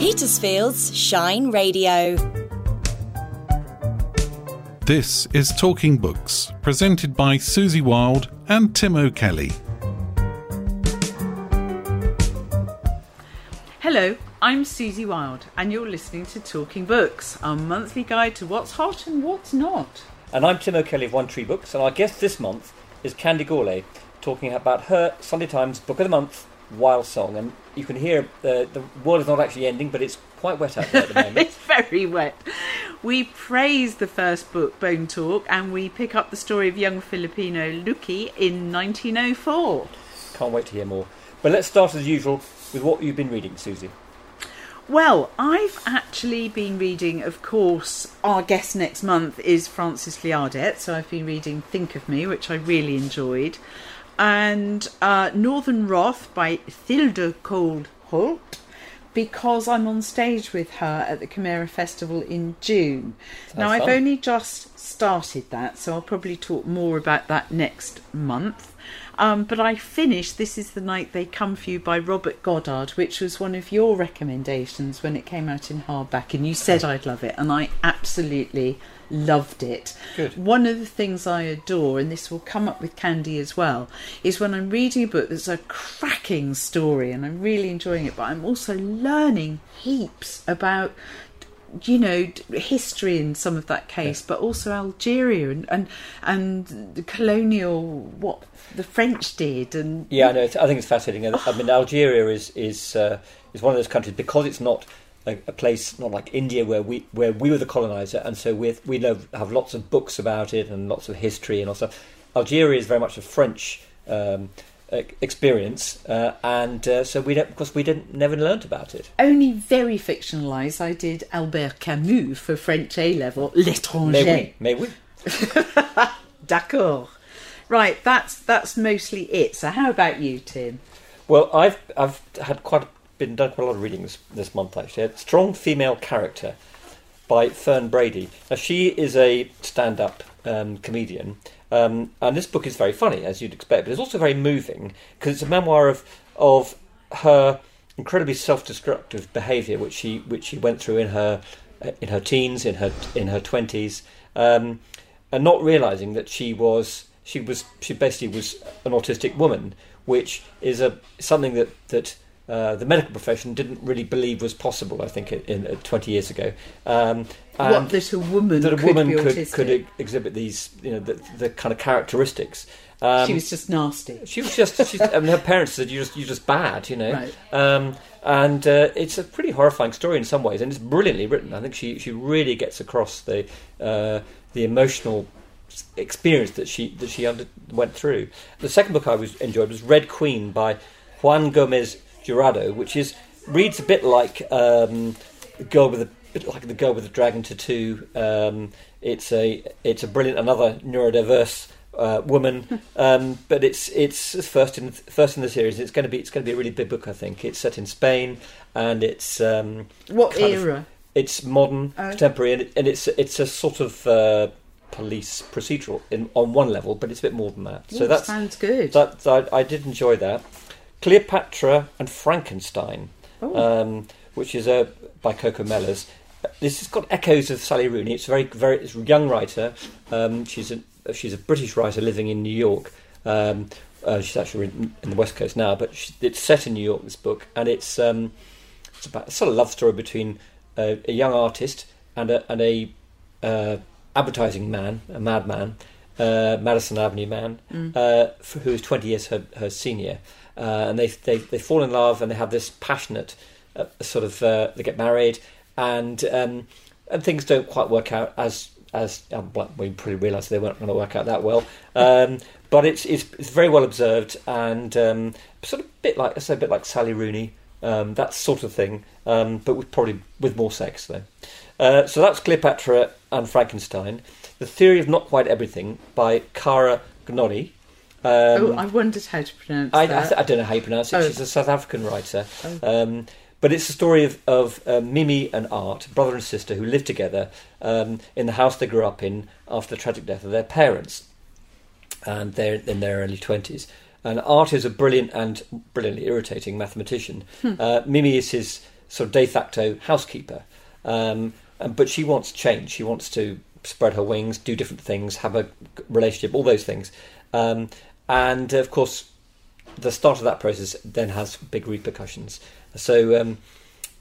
Petersfield's Shine Radio. This is Talking Books, presented by Susie Wild and Tim O'Kelly. Hello, I'm Susie Wild, and you're listening to Talking Books, our monthly guide to what's hot and what's not. And I'm Tim O'Kelly of One Tree Books, and our guest this month is Candy Gourlay, talking about her Sunday Times Book of the Month, Wild Song. And you can hear uh, the world is not actually ending, but it's quite wet out there at the moment. it's very wet. We praise the first book, Bone Talk, and we pick up the story of young Filipino Luki in 1904. Can't wait to hear more. But let's start as usual with what you've been reading, Susie. Well, I've actually been reading, of course, our guest next month is Frances Liardet, so I've been reading Think of Me, which I really enjoyed, and uh, Northern Wrath by Thilde Kold Holdt, because I'm on stage with her at the Chimera Festival in June. Sounds now, I've fun. only just started that, so I'll probably talk more about that next month. Um, but I finished This Is the Night They Come For You by Robert Goddard, which was one of your recommendations when it came out in hardback, and you said I'd love it, and I absolutely loved it. Good. One of the things I adore, and this will come up with Candy as well, is when I'm reading a book that's a cracking story and I'm really enjoying it, but I'm also learning heaps about you know history in some of that case but also Algeria and and and the colonial what the French did and Yeah, I know. I think it's fascinating. I mean, Algeria is is uh, is one of those countries because it's not a, a place not like India where we where we were the colonizer, and so we we know have lots of books about it and lots of history and also Algeria is very much a French. Um, experience uh, and uh, so we don't because we didn't never learnt about it. Only very fictionalized I did Albert Camus for French A level may l'étranger we may we d'accord. Right that's that's mostly it. So how about you Tim? Well, I've I've had quite a, been done quite a lot of reading this, this month actually. A Strong female character by Fern Brady. Now she is a stand-up um, comedian, um, and this book is very funny as you'd expect, but it's also very moving because it's a memoir of of her incredibly self-destructive behaviour, which she which she went through in her in her teens, in her in her twenties, um, and not realizing that she was she was she basically was an autistic woman, which is a something that that uh, the medical profession didn't really believe was possible. I think in, in uh, twenty years ago, um, what that a woman that a could woman could could e- exhibit these you know the, the kind of characteristics. Um, she was just nasty she was just. She, I mean, her parents said you're just you're just bad, you know. Right. Um, and uh, it's a pretty horrifying story in some ways, and it's brilliantly written. I think she she really gets across the uh, the emotional experience that she that she under, went through. The second book I was enjoyed was Red Queen by Juan Gomez Jurado, which is reads a bit like um, the girl with a bit like the girl with the dragon tattoo. Um, it's a it's a brilliant another neurodiverse uh, woman, um, but it's it's first in first in the series. It's going to be it's going to be a really big book. I think it's set in Spain and it's um, what kind of- era it's modern, Oh. contemporary, and, it, and it's it's a sort of uh, police procedural in, on one level, but it's a bit more than that. So that sounds good that, I, I did enjoy that. Cleopatra and Frankenstein, um, which is a by Coco Mellors. This has got echoes of Sally Rooney. It's a very very it's a young writer. Um, she's a she's a British writer living in New York. Um, uh, she's actually in, in the West Coast now, but she, it's set in New York. This book, and it's um, it's about a sort of love story between a, a young artist and a and a uh, advertising man, a madman, uh, Madison Avenue man, uh, f who is twenty years her, her senior, uh, and they, they they fall in love and they have this passionate uh, sort of uh, they get married and um, and things don't quite work out as as um, we probably realise they weren't going to work out that well. Um, but it's, it's it's very well observed and um, sort of a bit like I say a bit like Sally Rooney, um, that sort of thing, um, but with probably with more sex though. Uh, so that's Cleopatra and Frankenstein. The Theory of Not Quite Everything by Cara Gnori. oh Um, I wondered how to pronounce I, I, that th- I don't know how you pronounce it. Oh. She's a South African writer. Oh. Um, but it's the story of, of uh, Mimi and Art, brother and sister, who live together um, in the house they grew up in after the tragic death of their parents. And they're in their early 20s. And Art is a brilliant and brilliantly irritating mathematician. Uh, Mimi is his sort of de facto housekeeper. Um, and, but she wants change. She wants to spread her wings, do different things, have a relationship, all those things. Um, and of course, the start of that process then has big repercussions. So um,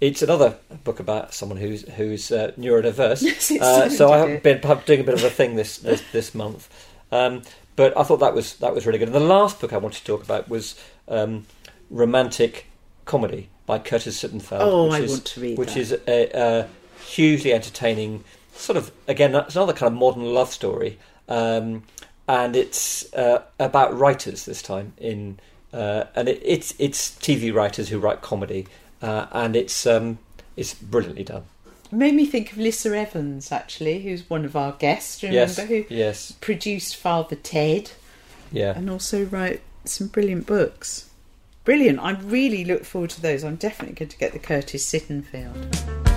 it's another book about someone who's who's uh, neurodiverse. Yes, it's uh, so I've been I'm doing a bit of a thing this this, this month. Um, but I thought that was that was really good. And the last book I wanted to talk about was um, romantic comedy by Curtis Sittenfeld. Oh, which I is, want to read Which that. is a, a hugely entertaining, sort of again, it's another kind of modern love story, um, and it's uh, about writers this time in, uh, and it, it's it's TV writers who write comedy, uh, and it's um, it's brilliantly done. Made me think of Lissa Evans, actually, who's one of our guests. Remember Yes, who yes, produced Father Ted yeah. and also wrote some brilliant books. Brilliant! I really look forward to those. I'm definitely going to get the Curtis Sittenfeld.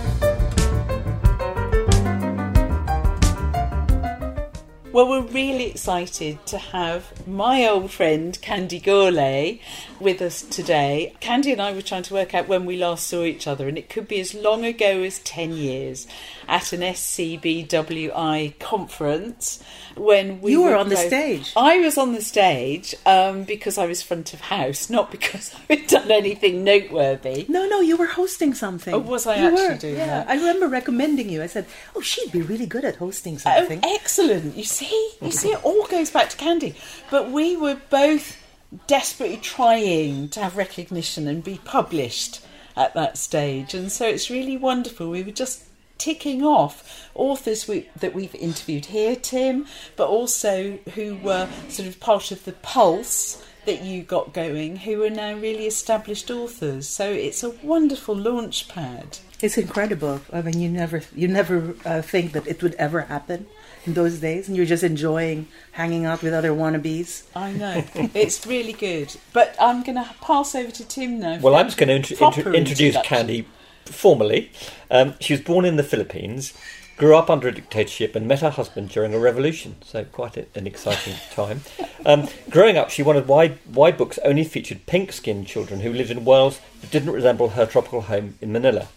Well, we're really excited to have my old friend Candy Gourlay with us today. Candy and I were trying to work out when we last saw each other, and it could be as long ago as 10 years at an SCBWI conference when we You were on the stage. I was on the stage um, because I was front of house, not because I had done anything noteworthy. No, no, you were hosting something. Oh, was I You actually were, doing yeah. that? I remember recommending you. I said, "Oh, she'd be really good at hosting Oh, something." excellent. You see, you see, it all goes back to Candy. But we were both desperately trying to have recognition and be published at that stage. And so it's really wonderful. We were just ticking off authors we, that we've interviewed here, Tim, but also who were sort of part of the pulse that you got going, who are now really established authors. So it's a wonderful launch pad. It's incredible. I mean, you never, you never uh, think that it would ever happen in those days, and you're just enjoying hanging out with other wannabes. I know. it's really good. But I'm going to pass over to Tim now. Well, I'm just going to intro- proper introduce. Candy formally. Um, she was born in the Philippines, grew up under a dictatorship, and met her husband during a revolution. So quite a, an exciting time. Um, growing up, she wanted why why books only featured pink-skinned children who lived in worlds that didn't resemble her tropical home in Manila.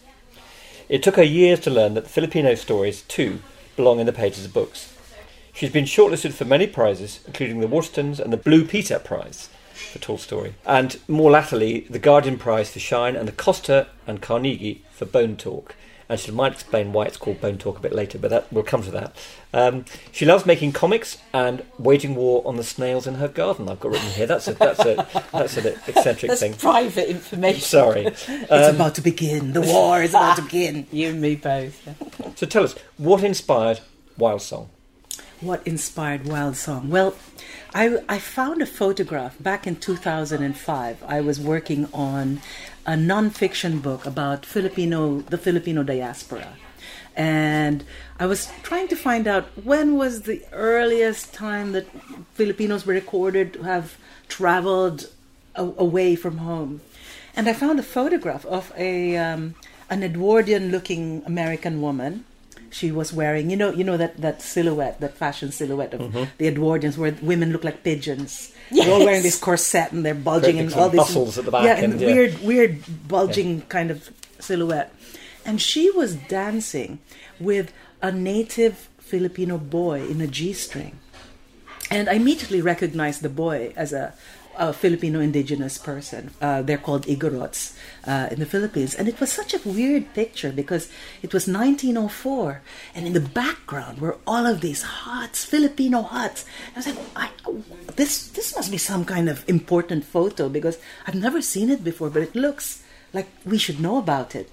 It took her years to learn that the Filipino stories too belong in the pages of books. She's been shortlisted for many prizes, including the Waterstones and the Blue Peter Prize for Tall Story, and more latterly, the Guardian Prize for Shine and the Costa and Carnegie for Bone Talk. And she might explain why it's called Bone Talk a bit later, but that, we'll come to that. Um, she loves making comics and waging war on the snails in her garden. I've got written here. That's a that's a that's an eccentric That's thing. private information. Sorry. it's Um, about to begin. The war is about to begin. You and me both. so tell us, what inspired Wild Song? What inspired Wild Song? Well, I, I found a photograph back in 2005. I was working on a nonfiction book about Filipino, the Filipino diaspora. And I was trying to find out when was the earliest time that Filipinos were recorded to have traveled a- away from home. And I found a photograph of a um, an Edwardian-looking American woman. She was wearing, you know, you know that, that silhouette, that fashion silhouette of mm-hmm. the Edwardians, where women look like pigeons. They're all wearing this corset and they're bulging and all these muscles at the back yeah, and yeah. weird, weird bulging kind of silhouette. And she was dancing with a native Filipino boy in a G-string. And I immediately recognized the boy as a, a Filipino indigenous person. Uh, they're called Igorots uh, in the Philippines. And it was such a weird picture because it was 1904. And in the background were all of these huts, Filipino huts. I was like, I, this, this must be some kind of important photo because I've never seen it before, but it looks like we should know about it.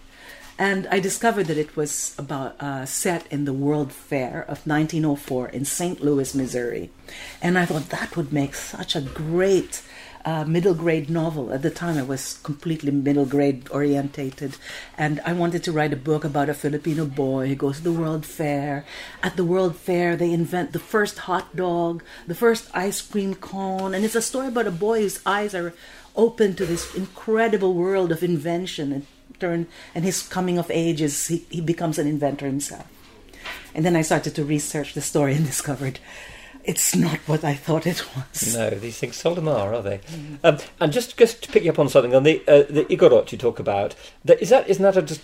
And I discovered that it was about uh, set in the World Fair of 1904 in St. Louis, Missouri. And I thought that would make such a great uh, middle grade novel. At the time, I was completely middle grade orientated, and I wanted to write a book about a Filipino boy who goes to the World Fair. At the World Fair, they invent the first hot dog, the first ice cream cone, and it's a story about a boy whose eyes are open to this incredible world of invention and turn and his coming of age is he, he becomes an inventor himself and then i started to research the story and discovered it's not what I thought it was. No, these things seldom are, are they? Um, and just just to pick you up on something on the uh, the Igorot you talk about, that, is that isn't that a just?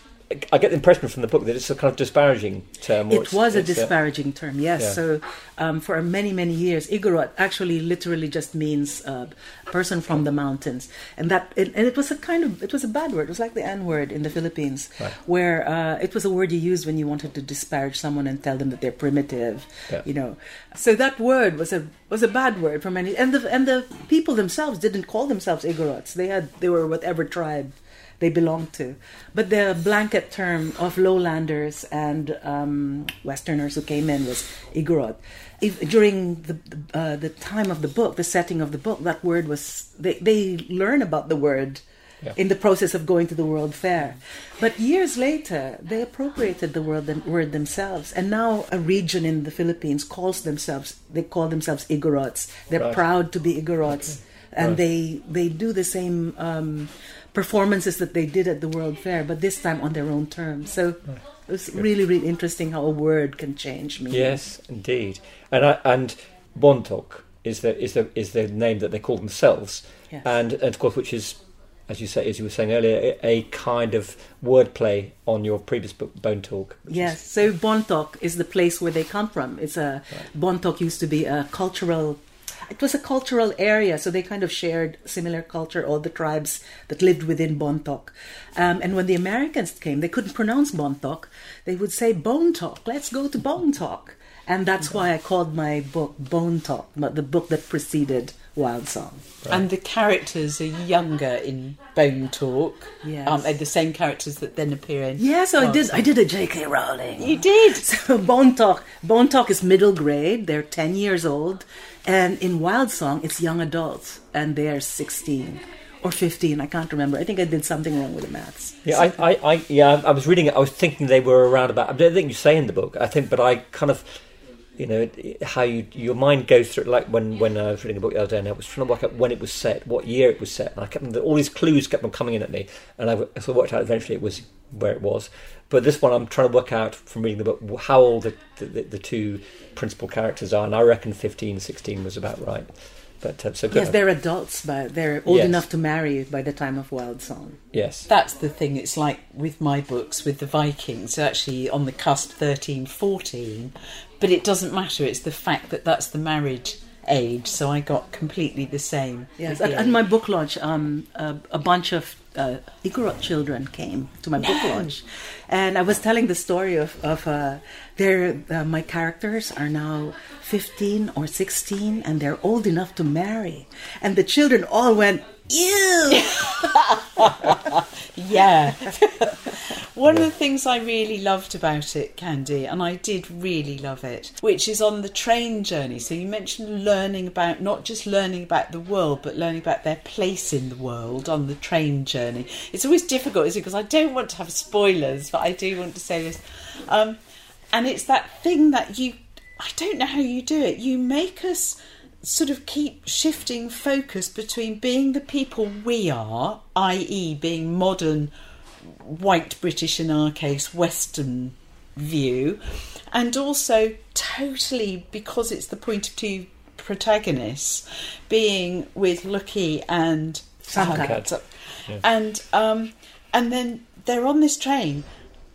I get the impression from the book that it's a kind of disparaging term. It was a uh, disparaging term, yes. yeah. So, um, for many, many years, Igorot actually literally just means uh, person from the mountains, and that it, and it was a kind of it was a bad word. It was like the N word in the Philippines, Right. where uh, it was a word you used when you wanted to disparage someone and tell them that they're primitive, Yeah. you know. So that word was a was a bad word for many, and the and the people themselves didn't call themselves Igorots. They had they were whatever tribe they belonged to. But the blanket term of lowlanders and um, Westerners who came in was Igorot. If, during the uh, the time of the book, the setting of the book, that word was they they learn about the word Yeah. in the process of going to the World Fair. But years later, they appropriated the word, word themselves, and now a region in the Philippines calls themselves they call themselves Igorots. They're Right. proud to be Igorots, and Right. they they do the same um, performances that they did at the World Fair, but this time on their own terms. So it was really really interesting how a word can change meaning. Yes, indeed. And I, and Bontok is the is the is the name that they call themselves, Yes. and, and of course, which is, as you say, as you were saying earlier, a, kind of wordplay on your previous book, Bone Talk. Yes, is- so Bontok is the place where they come from. It's a Bontok used to be a cultural. It was a cultural area, so they kind of shared similar culture. All the tribes that lived within Bontok, um, and when the Americans came, they couldn't pronounce Bontok. They would say Bone Talk. Let's go to Bone Talk, and that's why I called my book Bone Talk, but the book that preceded Wild Song. And the characters are younger in Bone Talk. Yes. Um, and the same characters that then appear in. Yeah, so I did. Song. I did a J.K. Rowling. You did. So Bone Talk, Bone Talk is middle grade. They're ten years old, and in Wild Song, it's young adults, and they're sixteen or fifteen. I can't remember. I think I did something wrong with the maths. Yeah, I, I, I, yeah, I was reading it. I was thinking they were around about. I don't think you say in the book. I think, but I kind of, you know, how you your mind goes through. It. Like when when I was reading a book the other day, and I was trying to work out when it was set, what year it was set, and I kept all these clues kept on coming in at me, and I, sort of worked out eventually it was where it was. But this one, I'm trying to work out from reading the book how old the, the, the two principal characters are, and I reckon 15, 16 was about right. But uh, so good. Yes, they're adults, but they're old Yes. enough to marry by the time of Wild Song. yes. That's the thing. It's like with my books with the Vikings, actually on the cusp 13, 14. But it doesn't matter. It's the fact that that's the marriage age. So I got completely the same. Yes, with at, at my book launch, um, a, a bunch of uh, children came to my book launch, and I was telling the story of of uh, their uh, my characters are now fifteen or sixteen, and they're old enough to marry, and the children all went. Ew! Yeah. One of the things I really loved about it, Candy, and I did really love it, which is on the train journey. So you mentioned learning about, not just learning about the world, but learning about their place in the world on the train journey. It's always difficult, isn't it? Because I don't want to have spoilers, but I do want to say this. Um, and it's that thing that you, I don't know how you do it, you make us sort of keep shifting focus between being the people we are, i.e., being modern, white British in our case, Western view, and also totally because it's the point of two protagonists being with Luki and Samkad. and um, and then they're on this train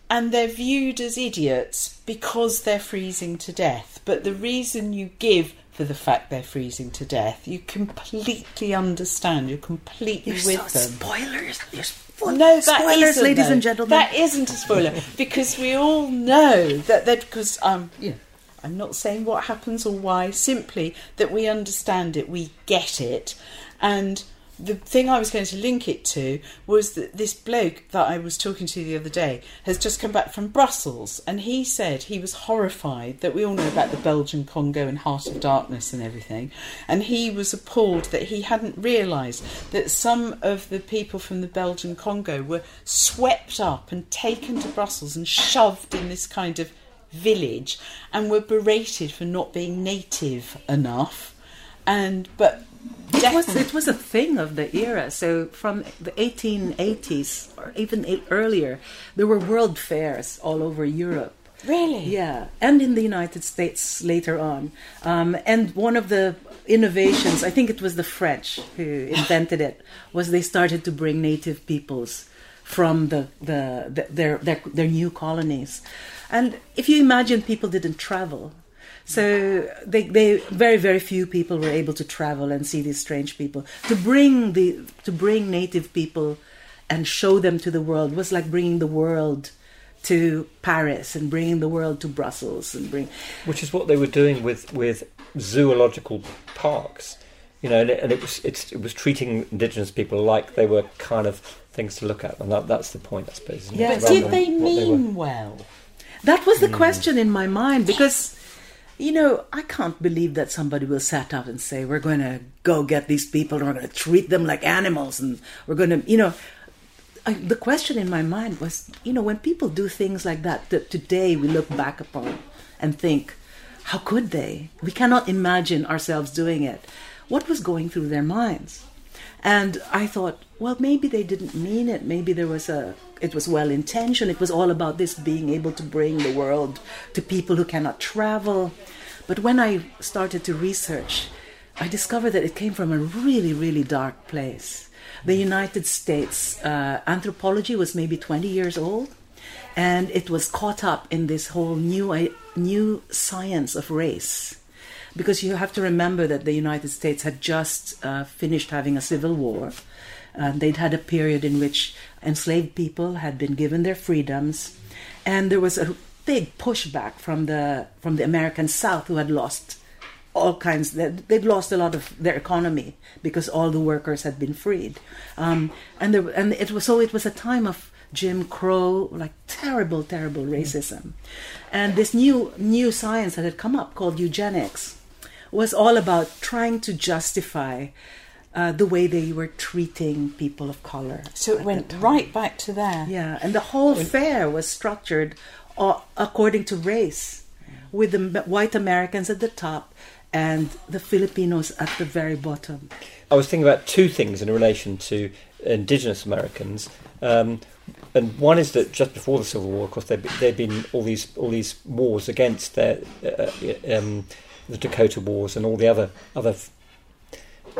and they're viewed as idiots because they're freezing to death. But the reason you give for the fact they're freezing to death, you completely understand. You're completely You're with so them. spoilers. You're full No, spoilers, ladies though. and gentlemen. That isn't a spoiler because we all know that that because um you know I'm not saying what happens or why, simply that we understand it, we get it, and the thing I was going to link it to was that this bloke that I was talking to the other day has just come back from Brussels, and he said he was horrified that we all know about the Belgian Congo and Heart of Darkness and everything, and he was appalled that he hadn't realised that some of the people from the Belgian Congo were swept up and taken to Brussels and shoved in this kind of village and were berated for not being native enough. And but It was it was a thing of the era. So from the 1880s or even earlier, there were world fairs all over Europe. Really? Yeah, and in the United States later on. Um, and one of the innovations, I think it was the French who invented it, was they started to bring native peoples from the, the, the their, their their new colonies. And if you imagine people didn't travel, so they, they very very few people were able to travel and see these strange people. To bring the to bring native people and show them to the world was like bringing the world to Paris and bringing the world to Brussels and bring which is what they were doing with with zoological parks. You know, and it, and it was it's, it was treating indigenous people like they were kind of things to look at, and that, that's the point, I suppose. Yeah, But did they what were. mean well? That was the hmm. question in my mind because, you know, I can't believe that somebody will set up and say, we're going to go get these people and we're going to treat them like animals and we're going to, you know. I, the question in my mind was, you know, when people do things like that, that today we look back upon and think, how could they? We cannot imagine ourselves doing it. What was going through their minds? And I thought, well, maybe they didn't mean it. Maybe there was a, it was well intentioned. It was all about this being able to bring the world to people who cannot travel. But when I started to research, I discovered that it came from a really, really dark place. The United States uh, anthropology was maybe 20 years old, and it was caught up in this whole new, new science of race because you have to remember that the United States had just uh, finished having a civil war. And they'd had a period in which enslaved people had been given their freedoms, and there was a big pushback from the from the American South, who had lost all kinds. They'd lost a lot of their economy because all the workers had been freed, um, and there, and it was so it was a time of Jim Crow, like terrible, terrible racism, and this new new science that had come up called eugenics was all about trying to justify uh, the way they were treating people of color. So it went right back to there. Yeah, and the whole fair was structured uh, according to race, with the white Americans at the top and the Filipinos at the very bottom. I was thinking about two things in relation to indigenous Americans. Um, and one is that just before the Civil War, of course, there'd, be- there'd been all these all these wars against their, uh, uh, um, the Dakota Wars and all the other other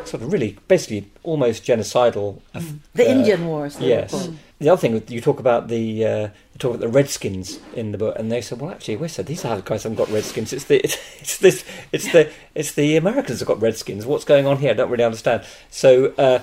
sort of really basically almost genocidal. uh, The uh, Indian Wars. Yes. called. The other thing you talk about the uh, you talk about the Redskins in the book, and they said, "Well, actually, we said these other guys haven't got Redskins. It's the it's, it's this it's the it's the Americans have got Redskins. What's going on here? I don't really understand." So uh,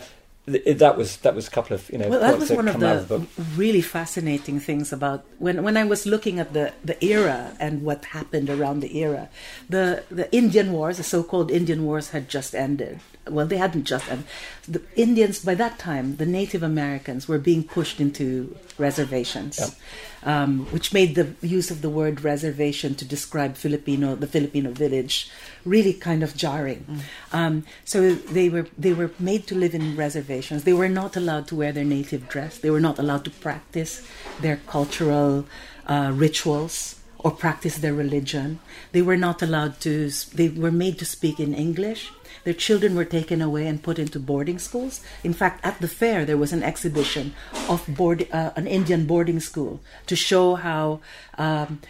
that was that was a couple of you know Well, that was one of out the really fascinating things about when, when I was looking at the, the era and what happened around the era. The the Indian Wars, the so-called Indian Wars, had just ended. Well, they hadn't just ended. The Indians by that time, the Native Americans, were being pushed into reservations, um, which made the use of the word reservation to describe Filipino the Filipino village really kind of jarring. Um, so they were they were made to live in reservations. They were not allowed to wear their native dress. They were not allowed to practice their cultural uh, rituals or practice their religion. They were not allowed to. They were made to speak in English. Their children were taken away and put into boarding schools. In fact, at the fair there was an exhibition of board, uh, an Indian boarding school to show how um,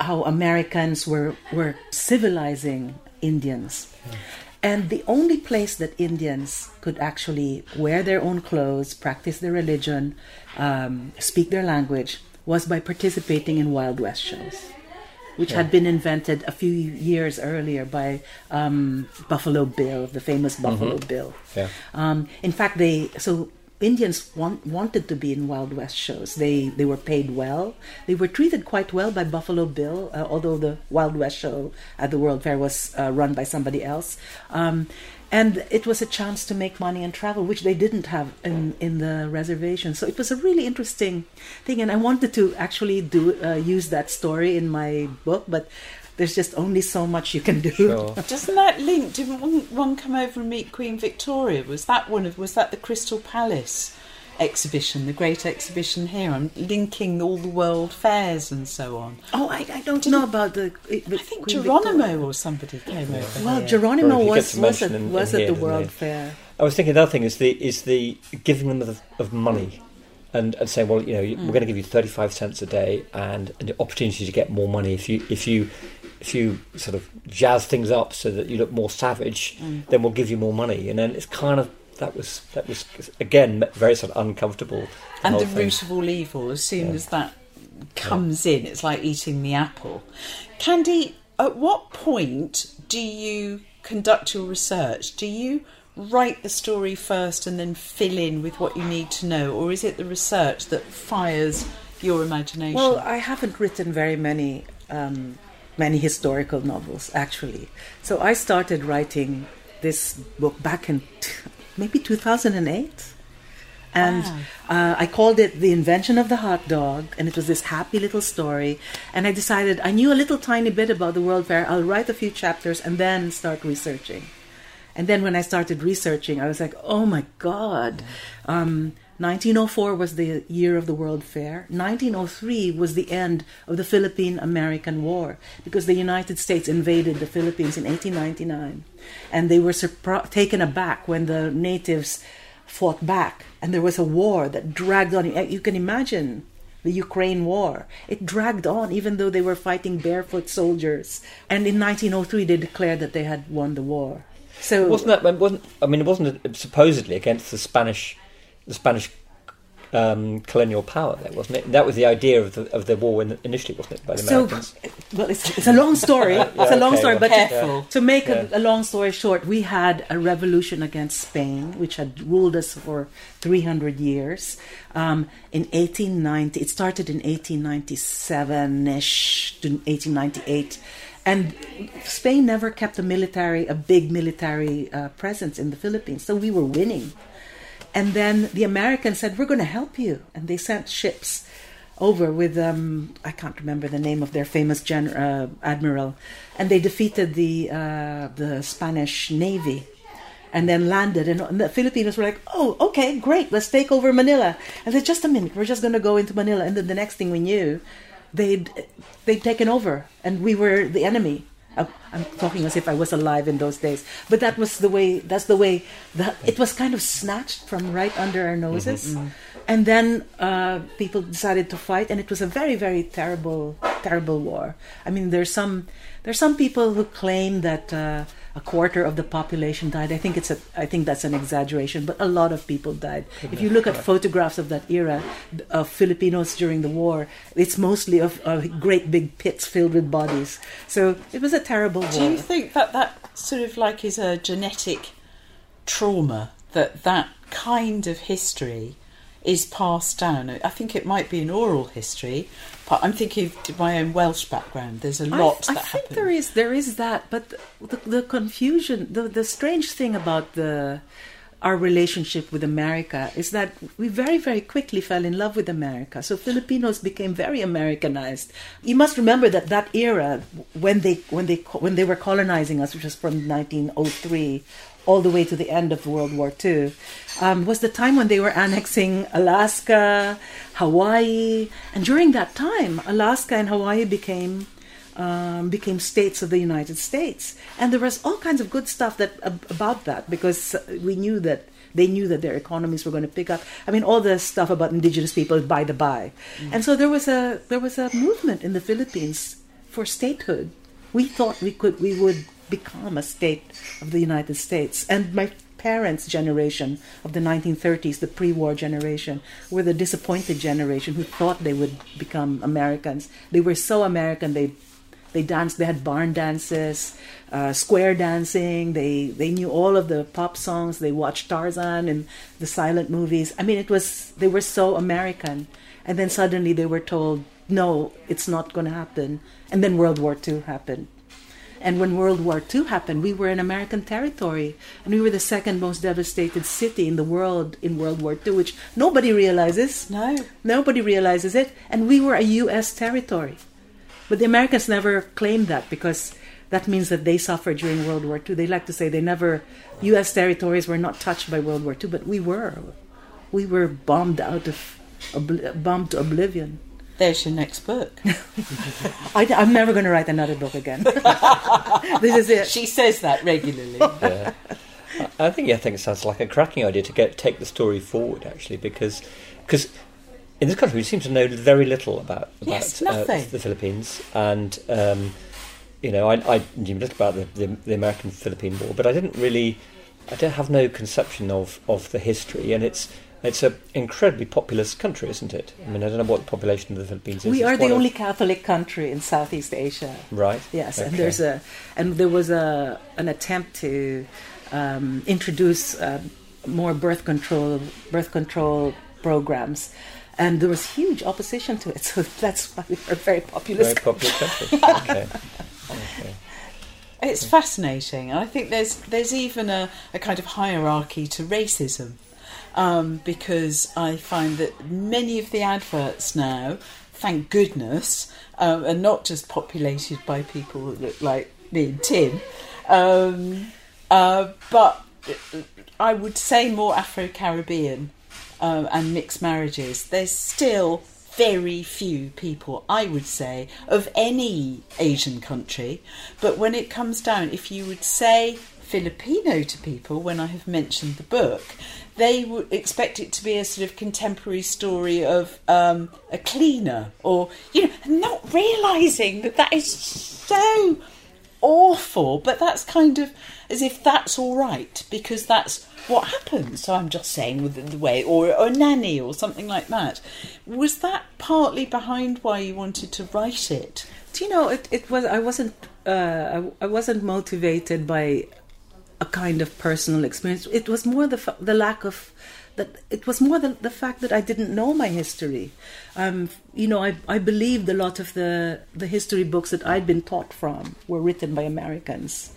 how Americans were were civilizing Indians. And the only place that Indians could actually wear their own clothes, practice their religion, um, speak their language was by participating in Wild West shows, which had been invented a few years earlier by um, Buffalo Bill, the famous Buffalo Bill. Yeah. Um, in fact, they so Indians want, wanted to be in Wild West shows. They they were paid well. They were treated quite well by Buffalo Bill, uh, although the Wild West show at the World Fair was uh, run by somebody else. Um, and it was a chance to make money and travel, which they didn't have in, in the reservation. So it was a really interesting thing, and I wanted to actually do uh, use that story in my book, but there's just only so much you can do. Sure. Doesn't that link? Didn't one, one come over and meet Queen Victoria? Was that one of? Was that the Crystal Palace exhibition, the great exhibition here? I'm linking all the world fairs and so on. Oh, I, I don't know about the. It, I think Geronimo or somebody came over. Well, here. Geronimo Or if you get was to was mention at, in- was in at here, the World they? Fair. I was thinking the other thing is the is the giving them of, of money. and, and saying, well, you know, we're mm. going to give you 35 cents a day and an opportunity to get more money if you if you if you sort of jazz things up so that you look more savage, mm. then we'll give you more money. And then it's kind of that was that was again very sort of uncomfortable. and whole the thing. root of all evil, as soon Yeah. as that comes in, it's like eating the apple. Candy, at what point do you conduct your research? Do you write the story first and then fill in with what you need to know, or is it the research that fires your imagination? Well, I haven't written very many um, many historical novels actually. So I started writing this book back in t- maybe 2008. And uh, I called it The Invention of the Hot Dog, and it was this happy little story. And I decided I knew a little tiny bit about the World Fair. I'll write a few chapters and then start researching. And then when I started researching, I was like, oh my God. Um, 1904 was the year of the World Fair. 1903 was the end of the Philippine American War because the United States invaded the Philippines in 1899. And they were surpri- taken aback when the natives fought back. And there was a war that dragged on. You can imagine the Ukraine war. It dragged on even though they were fighting barefoot soldiers. And in 1903, they declared that they had won the war. So wasn't that wasn't I mean it wasn't supposedly against the Spanish the Spanish um, colonial power there wasn't it that was the idea of the of the war in, initially wasn't it by the so Americans well, it's, it's a long story. it's a long okay, story, well, but to- Careful. to, make Yeah. a, a long story short, we had a revolution against Spain, which had ruled us for 300 years. Um, in 1890, it started in 1897-ish to 1898. And Spain never kept a military, a big military uh, presence in the Philippines, so we were winning. And then the Americans said, "We're going to help you," and they sent ships over with um, I can't remember the name of their famous gen- uh, admiral, and they defeated the uh, the Spanish navy, and then landed. And, the Filipinos were like, "Oh, okay, great, let's take over Manila." And they said, "Just a minute, we're just going to go into Manila." And then the next thing we knew, they'd they'd taken over, and we were the enemy. I- I'm talking as if I was alive in those days, but that was the way. That's the way. That it was kind of snatched from right under our noses, and then uh, people decided to fight, and it was a very, very terrible, terrible war. I mean, there's some there's some people who claim that uh, a quarter of the population died. I think it's a I think that's an exaggeration, but a lot of people died. If you look at photographs of that era of Filipinos during the war, it's mostly of, of great big pits filled with bodies. So it was a terrible war. Do you think that that sort of like is a genetic trauma that that kind of history is passed down? I think it might be an oral history, but I'm thinking of my own Welsh background. There's a lot I, I that think there is there is that, but the, the confusion, the the strange thing about the our relationship with America is that we very very quickly fell in love with America. So Filipinos became very Americanized. You must remember that that era when they when they when they were colonizing us, which was from 1903 all the way to the end of World War II, um, was the time when they were annexing Alaska, Hawaii, and during that time, Alaska and Hawaii became um, became states of the United States, and there was all kinds of good stuff that about that because we knew that they knew that their economies were going to pick up. I mean, all the stuff about indigenous people by the by, and so there was a there was a movement in the Philippines for statehood. We thought we could we would become a state of the United States, and my parents' generation of the 1930s, the pre-war generation, were the disappointed generation who thought they would become Americans. They were so American they they danced. They had barn dances, uh, square dancing. They they knew all of the pop songs. They watched Tarzan and the silent movies. I mean, it was they were so American. And then suddenly they were told, no, it's not going to happen. And then World War II happened. And when World War II happened, we were in American territory, and we were the second most devastated city in the world in World War II, which nobody realizes. No. Nobody realizes it. And we were a U.S. territory. But the Americans never claimed that because that means that they suffered during World War II. They like to say they never, U.S. territories were not touched by World War II, but we were. We were bombed out of, bombed to oblivion. There's your next book. I, am never going to write another book again. this is it. she says that regularly. yeah. I I think I think it sounds like a cracking idea to get take the story forward actually because because in this country, we seem to know very little about, about Yes, uh, nothing. the Philippines. And, um, you know, I, I knew a little about the, the, the American Philippine War, but I didn't really, I don't have no conception of, of the history. And it's it's an incredibly populous country, isn't it? I mean, I don't know what the population of the Philippines is. We It's are the one of- only Catholic country in Southeast Asia. Right. Yes, and there's a and there was a an attempt to um, introduce uh, more birth control birth control programs, and there was huge opposition to it. So that's why we are a very populous. Very country. popular country. okay. okay. It's fascinating. I think there's there's even a, a kind of hierarchy to racism, um, because I find that many of the adverts now, thank goodness, um, are not just populated by people that look like me and Tim, um, uh, but I would say more Afro Caribbean um, and mixed marriages. There's still very few people, I would say, of any Asian country. But when it comes down, if you would say Filipino to people when I have mentioned the book, they would expect it to be a sort of contemporary story of um, a cleaner or, you know, not realising that that is so awful, but that's kind of as if that's all right because that's what happens. So I'm just saying with the- way, or, or a nanny or something like that. Was that partly behind why you wanted to write it? Do you know it? It was I wasn't uh, I, I wasn't motivated by a kind of personal experience. It was more the fa- the lack of that. It was more the, the fact that I didn't know my history. Um, you know, I I believed a lot of the the history books that I'd been taught from were written by Americans.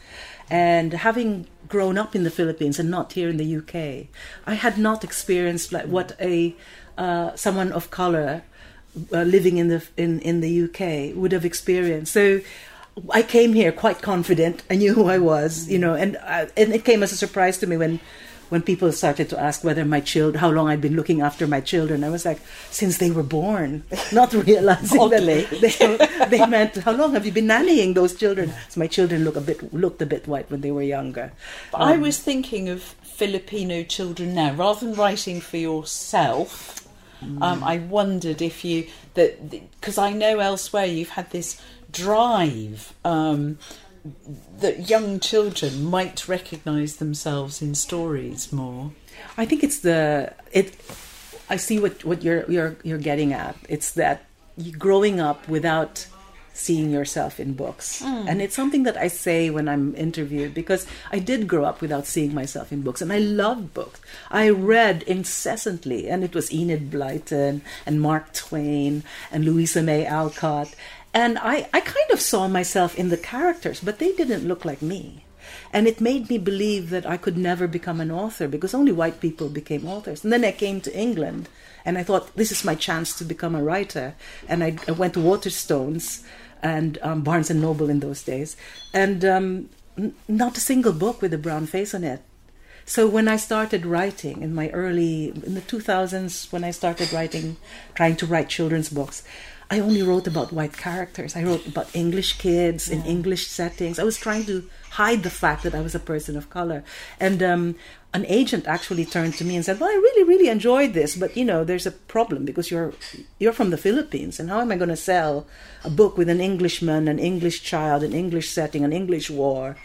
And having grown up in the Philippines and not here in the UK, I had not experienced like what a uh, someone of color uh, living in the in in the UK would have experienced. So I came here quite confident. I knew who I was, you know, and uh, and it came as a surprise to me when when people started to ask whether my child how long I'd been looking after my children. I was like, since they were born, not realizing that they, they meant how long have you been nannying those children? So my children look a bit looked a bit white when they were younger. But I was thinking of Filipino children now, rather than writing for yourself. Um, I wondered if you that because I know elsewhere you've had this drive um, that young children might recognise themselves in stories more. I think it's the it. I see what what you're you're you're getting at. It's that you growing up without seeing yourself in books, and it's something that I say when I'm interviewed because I did grow up without seeing myself in books, and I loved books. I read incessantly, and it was Enid Blyton and Mark Twain and Louisa May Alcott, and I I kind of saw myself in the characters, but they didn't look like me. And it made me believe that I could never become an author because only white people became authors. And then I came to England and I thought, this is my chance to become a writer. And I, I went to Waterstones and um, Barnes and Noble in those days. And um, n- not a single book with a brown face on it. So when I started writing in my early, in the 2000s, when I started writing, trying to write children's books, I only wrote about white characters. I wrote about English kids in English settings. I was trying to hide the fact that I was a person of color. And um, an agent actually turned to me and said, "Well, I really, really enjoyed this, but you know, there's a problem because you're you're from the Philippines, and how am I going to sell a book with an Englishman, an English child, an English setting, an English war?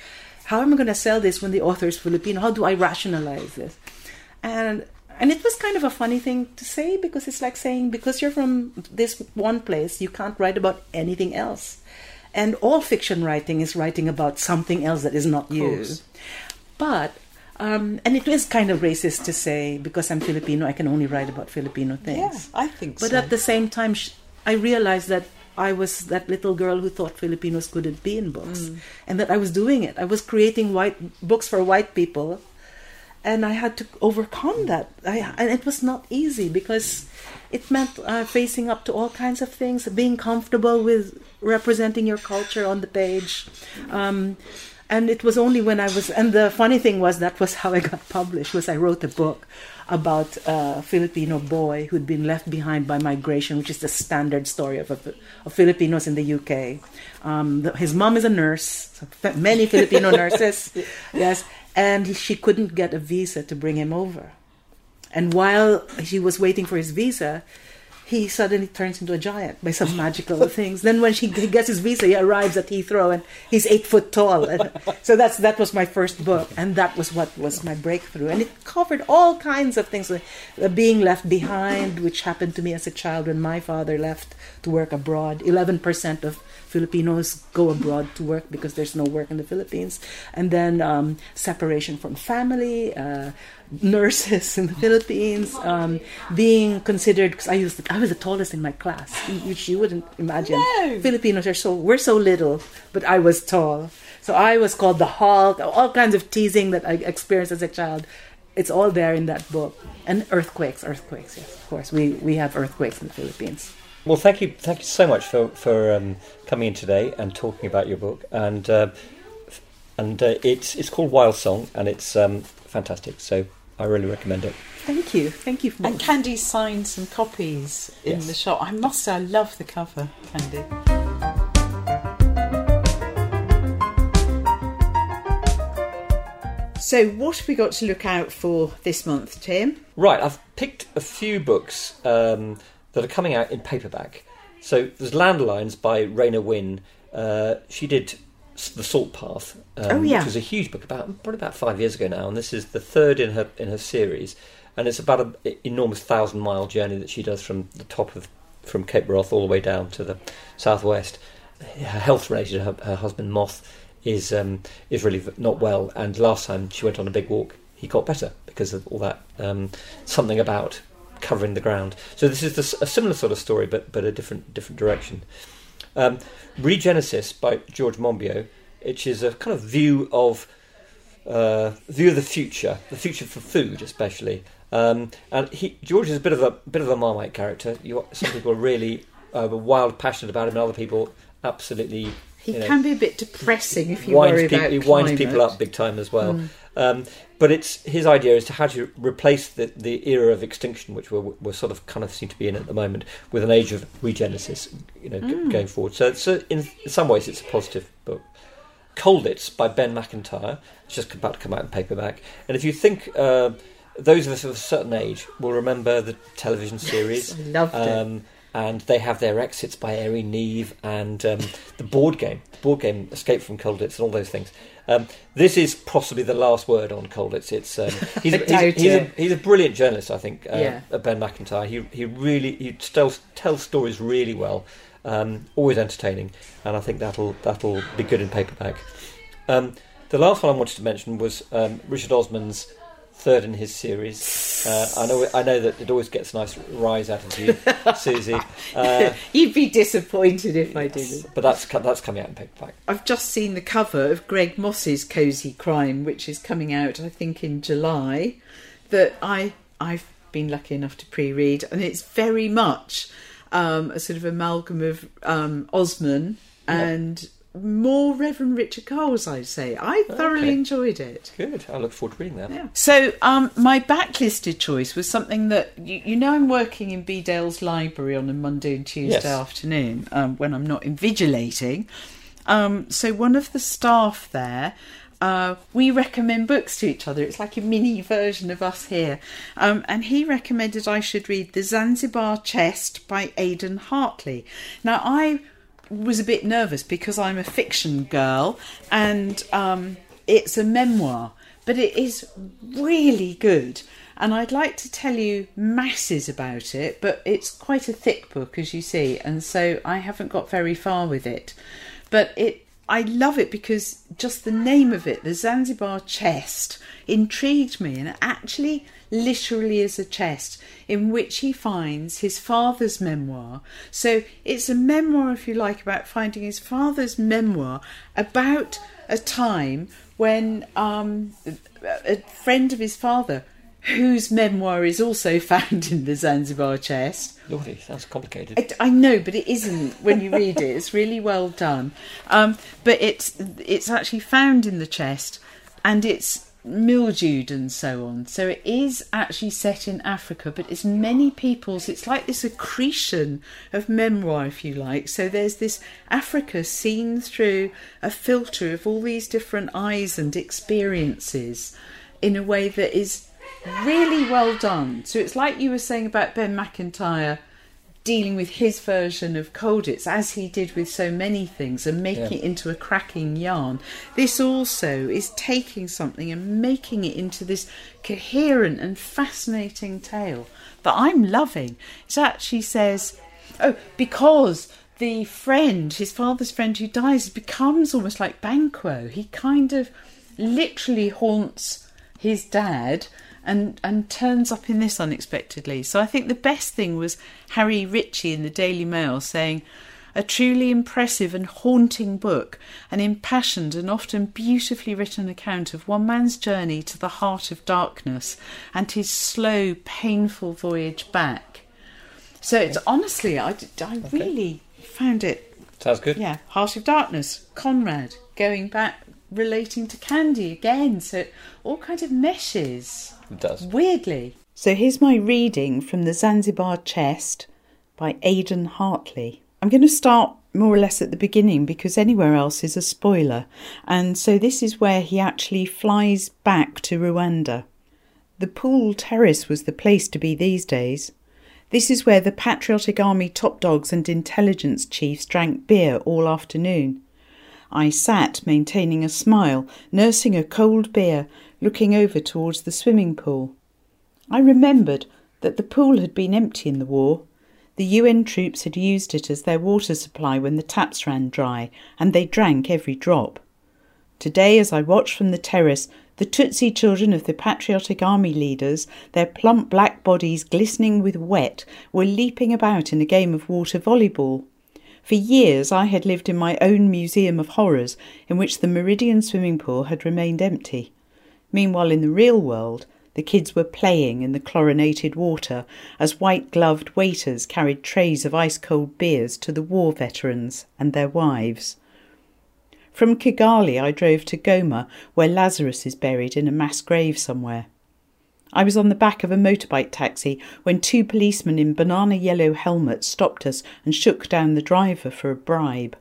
How am I going to sell this when the author is Filipino? How do I rationalize this?" And and it was kind of a funny thing to say because it's like saying because you're from this one place you can't write about anything else. And all fiction writing is writing about something else that is not you but um, and it is kind of racist to say because i'm filipino i can only write about filipino things. Yeah, I think but so. But at the same time i realized that i was that little girl who thought filipinos couldn't be in books and that i was doing it. I was creating white books for white people and I had to overcome that. I, and it was not easy because it meant uh, facing up to all kinds of things, being comfortable with representing your culture on the page. Um, and it was only when I was, and the funny thing was that was how I got published. Was I wrote a book about a Filipino boy who'd been left behind by migration, which is the standard story of, of, of Filipinos in the UK. Um, the, his mom is a nurse, so many Filipino nurses, yes, and she couldn't get a visa to bring him over. And while he was waiting for his visa, he suddenly turns into a giant by some magical things. Then when she gets his visa, he arrives at Heathrow and he's eight foot tall. And so that's that was my first book, and that was what was my breakthrough. And it covered all kinds of things, like uh, being left behind, which happened to me as a child when my father left to work abroad. Eleven percent of Filipinos go abroad to work because there's no work in the Philippines, and then um, separation from family. Uh, nurses in the Philippines, um, being considered because I used I was the tallest in my class, which you wouldn't imagine. No. Filipinos are so we're so little, but I was tall, so I was called the Hulk. All kinds of teasing that I experienced as a child. It's all there in that book. And earthquakes, earthquakes. Yes, of course, we we have earthquakes in the Philippines. Well, thank you, thank you so much for for um, coming in today and talking about your book. And uh, and uh, it's it's called Wild Song, and it's um, fantastic. So I really recommend it. Thank you, thank you. For And Candy signed some copies in Yes. the shop. I must say, I love the cover, Candy. So, what have we got to look out for this month, Tim? Right, I've picked a few books um, that are coming out in paperback. So there's Landlines by Raynor Winn. Uh, she did The Salt Path, um, Oh, yeah. which was a huge book about probably about five years ago now, and this is the third in her in her series, and it's about an enormous thousand mile journey that she does from the top of from Cape Wrath all the way down to the southwest. Her health related, her, her husband Moth is um, is really not well, and last time she went on a big walk, he got better because of all that um, something about covering the ground. So this is a similar sort of story, but but a different different direction. Um, Regenesis by George Monbiot, which is a kind of view of uh, view of the future, the future for food, especially. Um, and he, George is a bit of a bit of a marmite character. You, some people are really uh, wild, passionate about him, and other people absolutely. He you know, can be a bit depressing if you worry winds, peop- about he winds climate. people up big time as well. Um, but it's his idea is to how to replace the, the era of extinction, which we're, we're sort of kind of seem to be in at the moment, with an age of regenesis, you know, g- going forward. So, so in some ways, it's a positive book. Colditz by Ben Macintyre. It's just about to come out in paperback. And if you think uh, those of us of a certain age will remember the television series, I loved it. And they have their exits by Airey Neave and um, the board game, board game Escape from Colditz, and all those things. Um, this is possibly the last word on Colditz. It's um, he's, he's, he's, a, he's a brilliant journalist, I think. Uh, Yeah. uh, Ben Macintyre. He he really he tells tells stories really well. Um, always entertaining, and I think that'll that'll be good in paperback. Um, the last one I wanted to mention was um, Richard Osman's third in his series. Uh, I know I know that it always gets a nice rise out of you, Susie. Uh, You'd be disappointed if I didn't. but that's that's coming out in paperback. I've just seen the cover of Greg Moss's Cozy Crime, which is coming out, I think, in July. That I I've been lucky enough to pre-read, and it's very much um, a sort of amalgam of um, Osman and more Reverend Richard Coles. I'd say I thoroughly Okay. enjoyed it. Good. I look forward to reading that. Yeah. So, um, my backlisted choice was something that you, you know I'm working in Bedales library on a Monday and Tuesday Yes. afternoon um, when I'm not invigilating. Um, so one of the staff there. Uh, we recommend books to each other. It's like a mini version of us here. Um, and he recommended I should read The Zanzibar Chest by Aidan Hartley. Now, I was a bit nervous because I'm a fiction girl and um, it's a memoir, but it is really good. And I'd like to tell you masses about it, but it's quite a thick book, as you see, and so I haven't got very far with it. But it, I love it because just the name of it, the Zanzibar chest, intrigued me, and actually literally is a chest in which he finds his father's memoir. So it's a memoir, if you like, about finding his father's memoir about a time when um, a friend of his father, whose memoir is also found in the Zanzibar chest, Lordy, sounds complicated. I, I know, but it isn't when you read it. It's really well done. Um, but it's it's actually found in the chest, and it's mildewed and so on. So it is actually set in Africa, but it's many people's. It's like this accretion of memoir, if you like. So there's this Africa seen through a filter of all these different eyes and experiences, in a way that is really well done. So it's like you were saying about Ben Macintyre dealing with his version of Colditz as he did with so many things and making Yeah. it into a cracking yarn. This also is taking something and making it into this coherent and fascinating tale that I'm loving. It actually says, oh, because the friend, his father's friend who dies, becomes almost like Banquo. He kind of literally haunts his dad and and turns up in this unexpectedly. So I think the best thing was Harry Ritchie in the Daily Mail saying a truly impressive and haunting book, an impassioned and often beautifully written account of one man's journey to the heart of darkness and his slow, painful voyage back. So it's honestly, I, I really found it Sounds good. yeah, Heart of Darkness, Conrad, going back, relating to Candy again. So it all kind of meshes It does. weirdly. So here's my reading from the Zanzibar Chest by Aidan Hartley. I'm going to start more or less at the beginning because anywhere else is a spoiler. And so this is where he actually flies back to Rwanda. The pool terrace was the place to be these days. This is where the Patriotic Army top dogs and intelligence chiefs drank beer all afternoon. I sat maintaining a smile, nursing a cold beer, looking over towards the swimming pool. I remembered that the pool had been empty in the war. The UN troops had used it as their water supply when the taps ran dry, and they drank every drop. Today, as I watched from the terrace, the Tutsi children of the Patriotic Army leaders, their plump black bodies glistening with wet, were leaping about in a game of water volleyball. For years I had lived in my own museum of horrors, in which the Meridian swimming pool had remained empty. Meanwhile, in the real world, the kids were playing in the chlorinated water as white gloved waiters carried trays of ice cold beers to the war veterans and their wives. From Kigali, I drove to Goma, where Lazarus is buried in a mass grave somewhere. I was on the back of a motorbike taxi when two policemen in banana yellow helmets stopped us and shook down the driver for a bribe.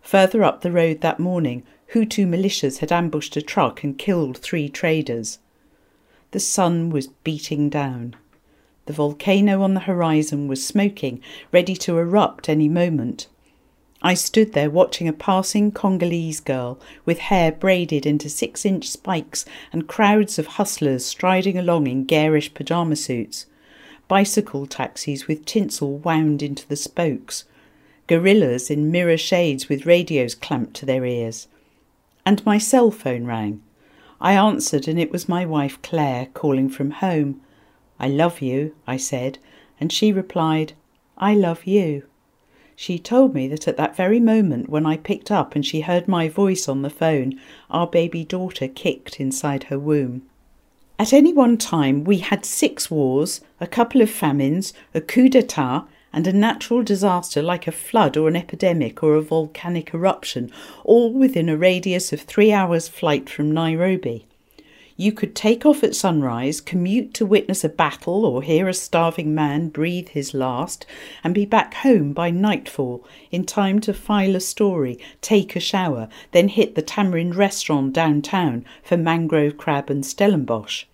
Further up the road that morning, Hutu militias had ambushed a truck and killed three traders. The sun was beating down. The volcano on the horizon was smoking, ready to erupt any moment. I stood there watching a passing Congolese girl with hair braided into six inch spikes and crowds of hustlers striding along in garish pyjama suits, bicycle taxis with tinsel wound into the spokes, gorillas in mirror shades with radios clamped to their ears. And my cell phone rang. I answered, and it was my wife Claire calling from home. I love you, I said, and she replied, I love you. She told me that at that very moment when I picked up and she heard my voice on the phone, our baby daughter kicked inside her womb. At any one time, we had six wars, a couple of famines, a coup d'etat, and a natural disaster like a flood or an epidemic or a volcanic eruption, all within a radius of three hours' flight from Nairobi. You could take off at sunrise, commute to witness a battle or hear a starving man breathe his last, and be back home by nightfall in time to file a story, take a shower, then hit the Tamarind restaurant downtown for mangrove crab and Stellenbosch.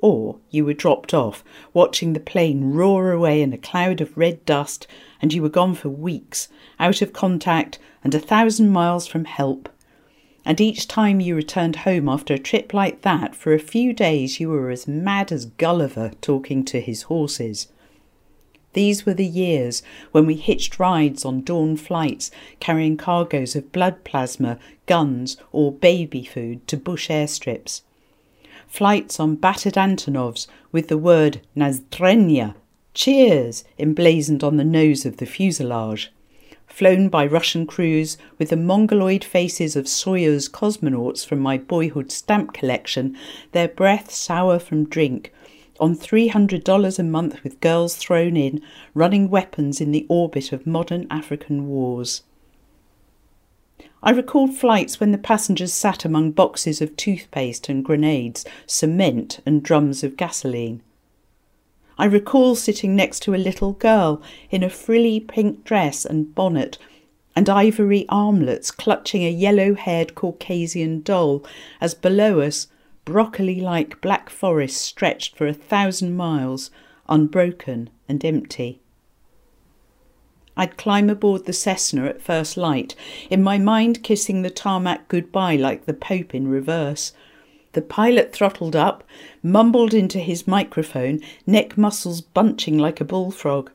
Or you were dropped off, watching the plane roar away in a cloud of red dust, and you were gone for weeks, out of contact and a thousand miles from help. And each time you returned home after a trip like that, for a few days you were as mad as Gulliver talking to his horses. These were the years when we hitched rides on dawn flights carrying cargoes of blood plasma, guns, or baby food to bush airstrips. Flights on battered Antonovs with the word Nazdrenya, cheers, emblazoned on the nose of the fuselage. Flown by Russian crews with the mongoloid faces of Soyuz cosmonauts from my boyhood stamp collection, their breath sour from drink, on $300 a month with girls thrown in, running weapons in the orbit of modern African wars. I recalled flights when the passengers sat among boxes of toothpaste and grenades, cement and drums of gasoline. I recall sitting next to a little girl in a frilly pink dress and bonnet and ivory armlets clutching a yellow haired Caucasian doll as below us broccoli like black forest stretched for a thousand miles, unbroken and empty. I'd climb aboard the Cessna at first light, in my mind kissing the tarmac goodbye like the Pope in reverse. The pilot throttled up, mumbled into his microphone, neck muscles bunching like a bullfrog.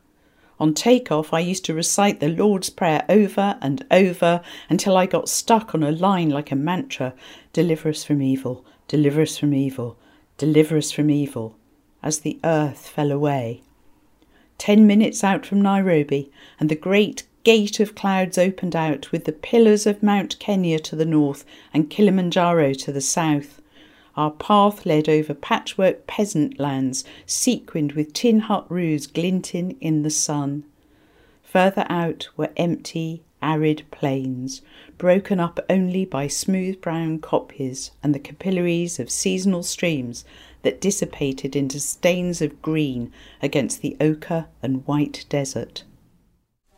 On takeoff, I used to recite the Lord's Prayer over and over until I got stuck on a line like a mantra Deliver us from evil, deliver us from evil, deliver us from evil, as the earth fell away. Ten minutes out from Nairobi, and the great gate of clouds opened out with the pillars of Mount Kenya to the north and Kilimanjaro to the south. Our path led over patchwork peasant lands, sequined with tin hut roofs glinting in the sun. Further out were empty, arid plains, broken up only by smooth brown kopjes and the capillaries of seasonal streams that dissipated into stains of green against the ochre and white desert.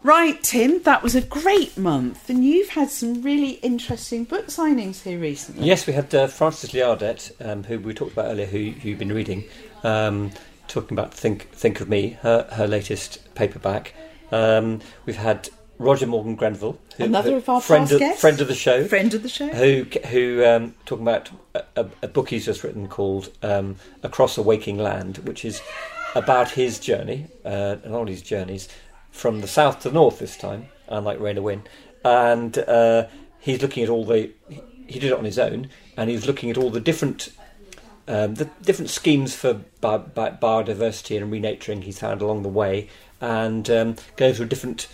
Right, Tim, that was a great month, and you've had some really interesting book signings here recently. Yes, we had uh, Frances Liardet, um, who we talked about earlier, who, you've been reading, um, talking about Think Think of Me, her, her latest paperback. Um, we've had Roger Morgan Grenville, who, another of our friend, of, friend of the show, friend of the show, who who um, talking about a, a, book he's just written called um, Across a Waking Land, which is about his journey uh, and all his journeys from the south to the north this time, unlike Raynor Winn, and uh, he's looking at all the. He, he did it on his own, and he's looking at all the different. Um, the different schemes for bi- bi- biodiversity and renaturing he's found along the way, and um, going through different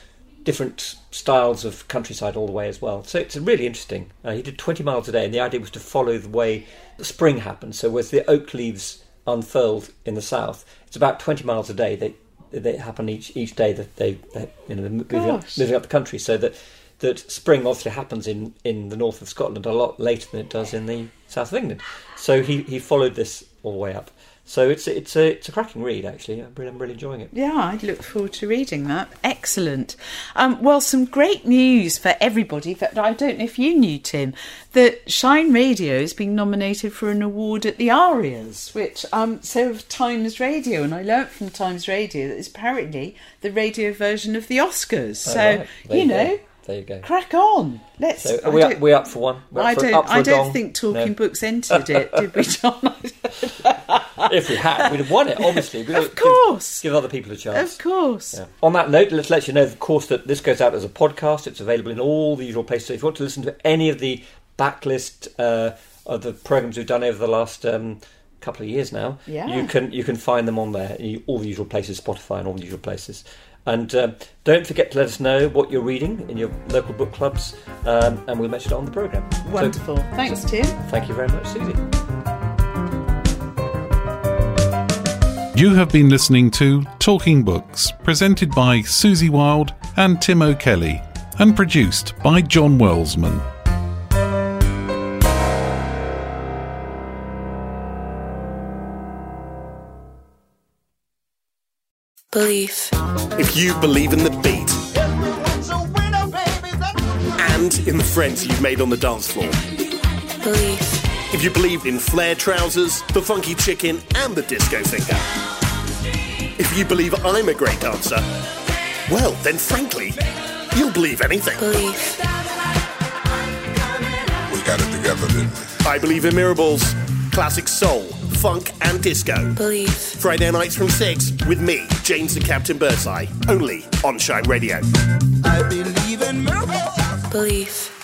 different styles of countryside all the way as well. So it's really interesting. Uh, he did 20 miles a day, and the idea was to follow the way the spring happens. So as the oak leaves unfurled in the south, it's about 20 miles a day. They they happen each each day that they, they you know moving up, moving up the country. So that that spring obviously happens in, in the north of Scotland a lot later than it does in the south of England. So he, he followed this all the way up. So it's it's a it's a cracking read actually. I'm really, I'm really enjoying it. Yeah, I look forward to reading that. Excellent. Um, well, some great news for everybody. That I don't know if you knew, Tim, that Shine Radio is being nominated for an award at the Arias, which um so of Times Radio, and I learnt from Times Radio that it's apparently the radio version of the Oscars. Oh, so right. you know. Go. There you go. Crack on. Let's. So are we, up, we up for one? I for, don't. I don't think Talking no. Books entered it, did we, John? if we had, we'd have won it. Obviously, we'd of course. Give, give, other people a chance. Of course. Yeah. On that note, let's let you know, of course, that this goes out as a podcast. It's available in all the usual places. So if you want to listen to any of the backlist uh, of the programs we've done over the last. Um, couple of years now yeah. you can you can find them on there all the usual places spotify and all the usual places and uh, don't forget to let us know what you're reading in your local book clubs, um, and we'll mention it on the programme. Wonderful. So, Thanks, Tim. Thank you very much, Susie. You have been listening to Talking Books, presented by Susie Wild and Tim O'Kelly, and produced by John Wellsman. Belief. If you believe in the beat and in the friends you've made on the dance floor. Belief. If you believe in flare trousers, the funky chicken, and the disco finger. If you believe I'm a great dancer, well, then frankly, you'll believe anything. Belief. We got it together, didn't we? I believe in Miracles, classic soul, funk, and disco. Belief. Friday nights from 6 with me, James and Captain Birdseye, only on Shine Radio. I believe in miracles. Belief.